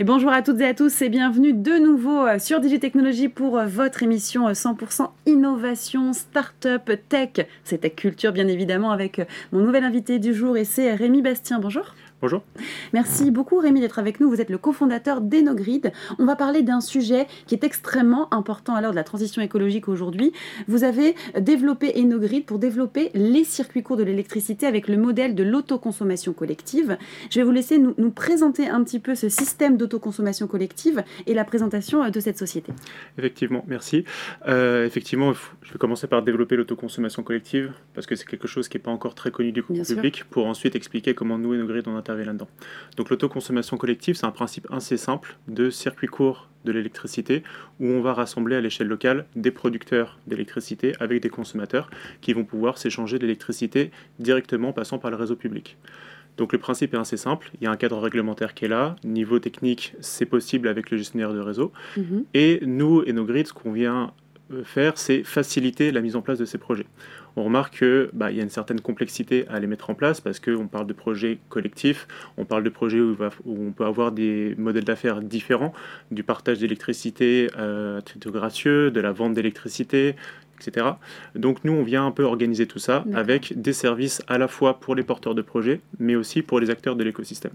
Et bonjour à toutes et à tous et bienvenue de nouveau euh, sur Digitechnologie pour euh, votre émission 100% euh, innovation, start-up, tech. C'est Tech Culture bien évidemment avec mon nouvel invité du jour et c'est Rémi Bastien. Bonjour. Bonjour. Merci beaucoup Rémi d'être avec nous. Vous êtes le cofondateur d'Enogrid. On va parler d'un sujet qui est extrêmement important à l'heure de la transition écologique aujourd'hui. Vous avez développé Enogrid pour développer les circuits courts de l'électricité avec le modèle de l'autoconsommation collective. Je vais vous laisser nous, présenter un petit peu ce système d'autoconsommation collective et la présentation de cette société. Effectivement, merci. Euh, effectivement, je vais commencer par développer l'autoconsommation collective parce que c'est quelque chose qui n'est pas encore très connu du public pour ensuite expliquer comment nous, Enogrid, on là-dedans. Donc l'autoconsommation collective, c'est un principe assez simple de circuit court de l'électricité où on va rassembler à l'échelle locale des producteurs d'électricité avec des consommateurs qui vont pouvoir s'échanger l'électricité directement en passant par le réseau public. Donc le principe est assez simple, il y a un cadre réglementaire qui est là, niveau technique c'est possible avec le gestionnaire de réseau, mhm. et nous et nos grids, ce qu'on vient faire, c'est faciliter la mise en place de ces projets on remarque qu'il bah, y a une certaine complexité à les mettre en place parce qu'on parle de projets collectifs, on parle de projets où, on peut avoir des modèles d'affaires différents, du partage d'électricité euh, à titre gracieux, de la vente d'électricité, etc. Donc nous, on vient un peu organiser tout ça avec des services à la fois pour les porteurs de projets, mais aussi pour les acteurs de l'écosystème.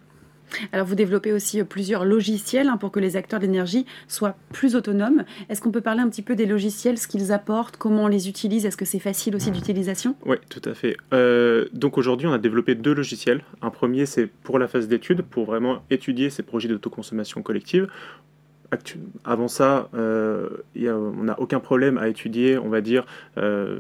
Alors vous développez aussi euh, plusieurs logiciels hein, pour que les acteurs de l'énergie soient plus autonomes. Est-ce qu'on peut parler un petit peu des logiciels, ce qu'ils apportent, comment on les utilise? Est-ce que c'est facile aussi d'utilisation? Oui, tout à fait. Euh, donc aujourd'hui, on a développé deux logiciels. Un premier, c'est pour la phase d'étude, pour vraiment étudier ces projets d'autoconsommation collective avant ça, euh, on n'a aucun problème à étudier, on va dire, euh,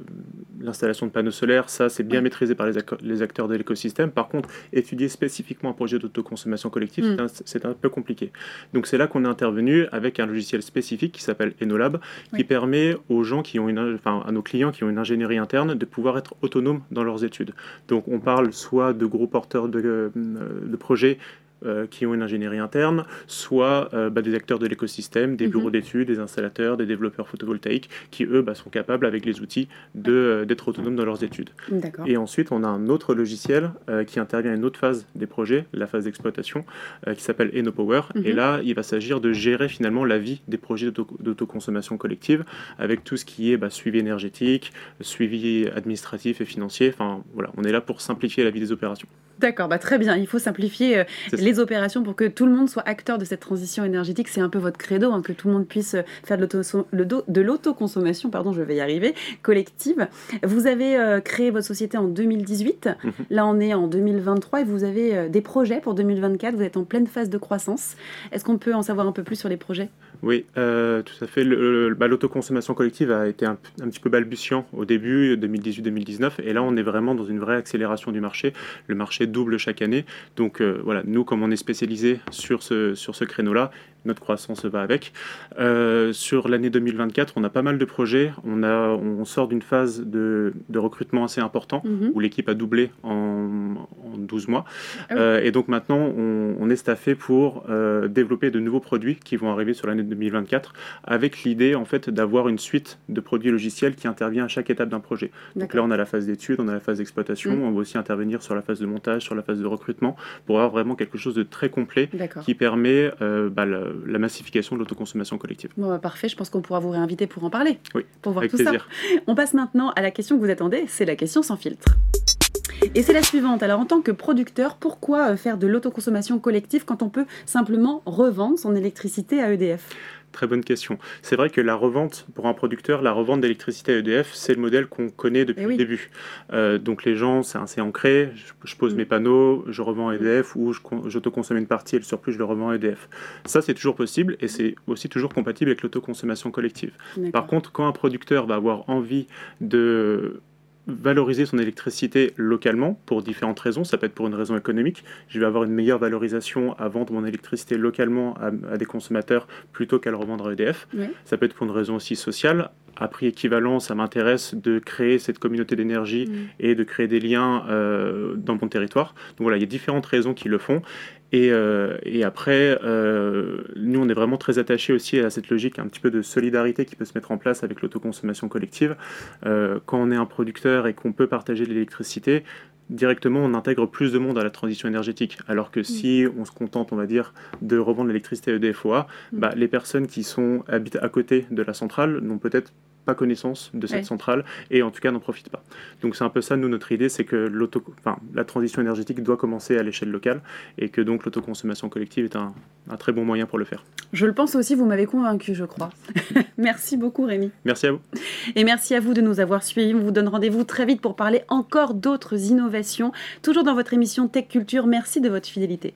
l'installation de panneaux solaires. Ça, c'est bien maîtrisé par les, acteurs de l'écosystème. Par contre, étudier spécifiquement un projet d'autoconsommation collective, mm. c'est un, peu compliqué. Donc, c'est là qu'on est intervenu avec un logiciel spécifique qui s'appelle Enolab, qui permet aux gens qui ont une, enfin, à nos clients qui ont une ingénierie interne de pouvoir être autonomes dans leurs études. Donc, on parle soit de gros porteurs de, euh, de projets euh, qui ont une ingénierie interne, soit euh, bah, des acteurs de l'écosystème, des bureaux mhm. d'études, des installateurs, des développeurs photovoltaïques, qui eux bah, sont capables avec les outils euh, d'être autonomes dans leurs études. Et ensuite, on a un autre logiciel qui intervient à une autre phase des projets, la phase d'exploitation, qui s'appelle EnoPower. Et mhm. là, il va s'agir de gérer finalement la vie des projets d'autoconsommation collective, avec tout ce qui est bah, suivi énergétique, suivi administratif et financier. Enfin, voilà, on est là pour simplifier la vie des opérations. D'accord, bah très bien. Il faut simplifier les opérations pour que tout le monde soit acteur de cette transition énergétique. C'est un peu votre credo, hein, que tout le monde puisse faire de l'autoconsommation, pardon, je vais y arriver, collective. Vous avez euh, créé votre société en 2018. Mhm. Là, on est en 2023 et vous avez euh, des projets pour 2024. Vous êtes en pleine phase de croissance. Est-ce qu'on peut en savoir un peu plus sur les projets? Oui, euh, tout à fait. Bah, l'autoconsommation collective a été un, un, petit peu balbutiant au début, 2018-2019. Et là, on est vraiment dans une vraie accélération du marché. Le marché double chaque année. Donc voilà, nous, comme on est spécialisé sur ce, sur ce créneau-là, notre croissance va avec. Euh, sur l'année 2024, on a pas mal de projets. On, a, on sort d'une phase de, de, recrutement assez important mhm. où l'équipe a doublé en 12 mois. Ah euh, et donc maintenant, on, on est staffé pour euh, développer de nouveaux produits qui vont arriver sur l'année 2024 avec l'idée en fait d'avoir une suite de produits logiciels qui intervient à chaque étape d'un projet. Donc là, on a la phase d'étude, on a la phase d'exploitation, mhm. on va aussi intervenir sur la phase de montage, sur la phase de recrutement pour avoir vraiment quelque chose de très complet qui permet bah, la massification de l'autoconsommation collective. Bon, bah, parfait, je pense qu'on pourra vous réinviter pour en parler. Oui, pour voir avec tout plaisir. ça. On passe maintenant à la question que vous attendez, c'est la question sans filtre. Et c'est la suivante. Alors, en tant que producteur, pourquoi euh, faire de l'autoconsommation collective quand on peut simplement revendre son électricité à EDF Très bonne question. C'est vrai que la revente, pour un producteur, la revente d'électricité à EDF, c'est le modèle qu'on connaît depuis eh le début. Euh, donc les gens, c'est ancré, je, pose mm. mes panneaux, je revends à EDF ou j'autoconsomme une partie et le surplus, je le revends à EDF. Ça, c'est toujours possible et c'est aussi toujours compatible avec l'autoconsommation collective. Par contre, quand un producteur va avoir envie de valoriser son électricité localement pour différentes raisons. Ça peut être pour une raison économique. Je vais avoir une meilleure valorisation à vendre mon électricité localement à, des consommateurs plutôt qu'à le revendre à EDF. Ça peut être pour une raison aussi sociale. À prix équivalent, ça m'intéresse de créer cette communauté d'énergie mm. et de créer des liens euh, dans mon territoire. Donc voilà, il y a différentes raisons qui le font. Euh, et, après, euh, nous, on est vraiment très attachés aussi à cette logique un petit peu de solidarité qui peut se mettre en place avec l'autoconsommation collective. Euh, quand on est un producteur et qu'on peut partager l'électricité, directement on intègre plus de monde à la transition énergétique. Alors que si on se contente, on va dire, de revendre l'électricité à EDF bah, les personnes qui sont, habitent à côté de la centrale n'ont peut-être pas connaissance de cette centrale et en tout cas n'en profitent pas. Donc c'est un peu ça, nous, notre idée, c'est que enfin, la transition énergétique doit commencer à l'échelle locale et que donc l'autoconsommation collective est un, un, très bon moyen pour le faire. Je le pense aussi, vous m'avez convaincu, je crois. merci beaucoup Rémi. Merci à vous. Et merci à vous de nous avoir suivis. On vous donne rendez-vous très vite pour parler encore d'autres innovations, toujours dans votre émission Tech Culture. Merci de votre fidélité.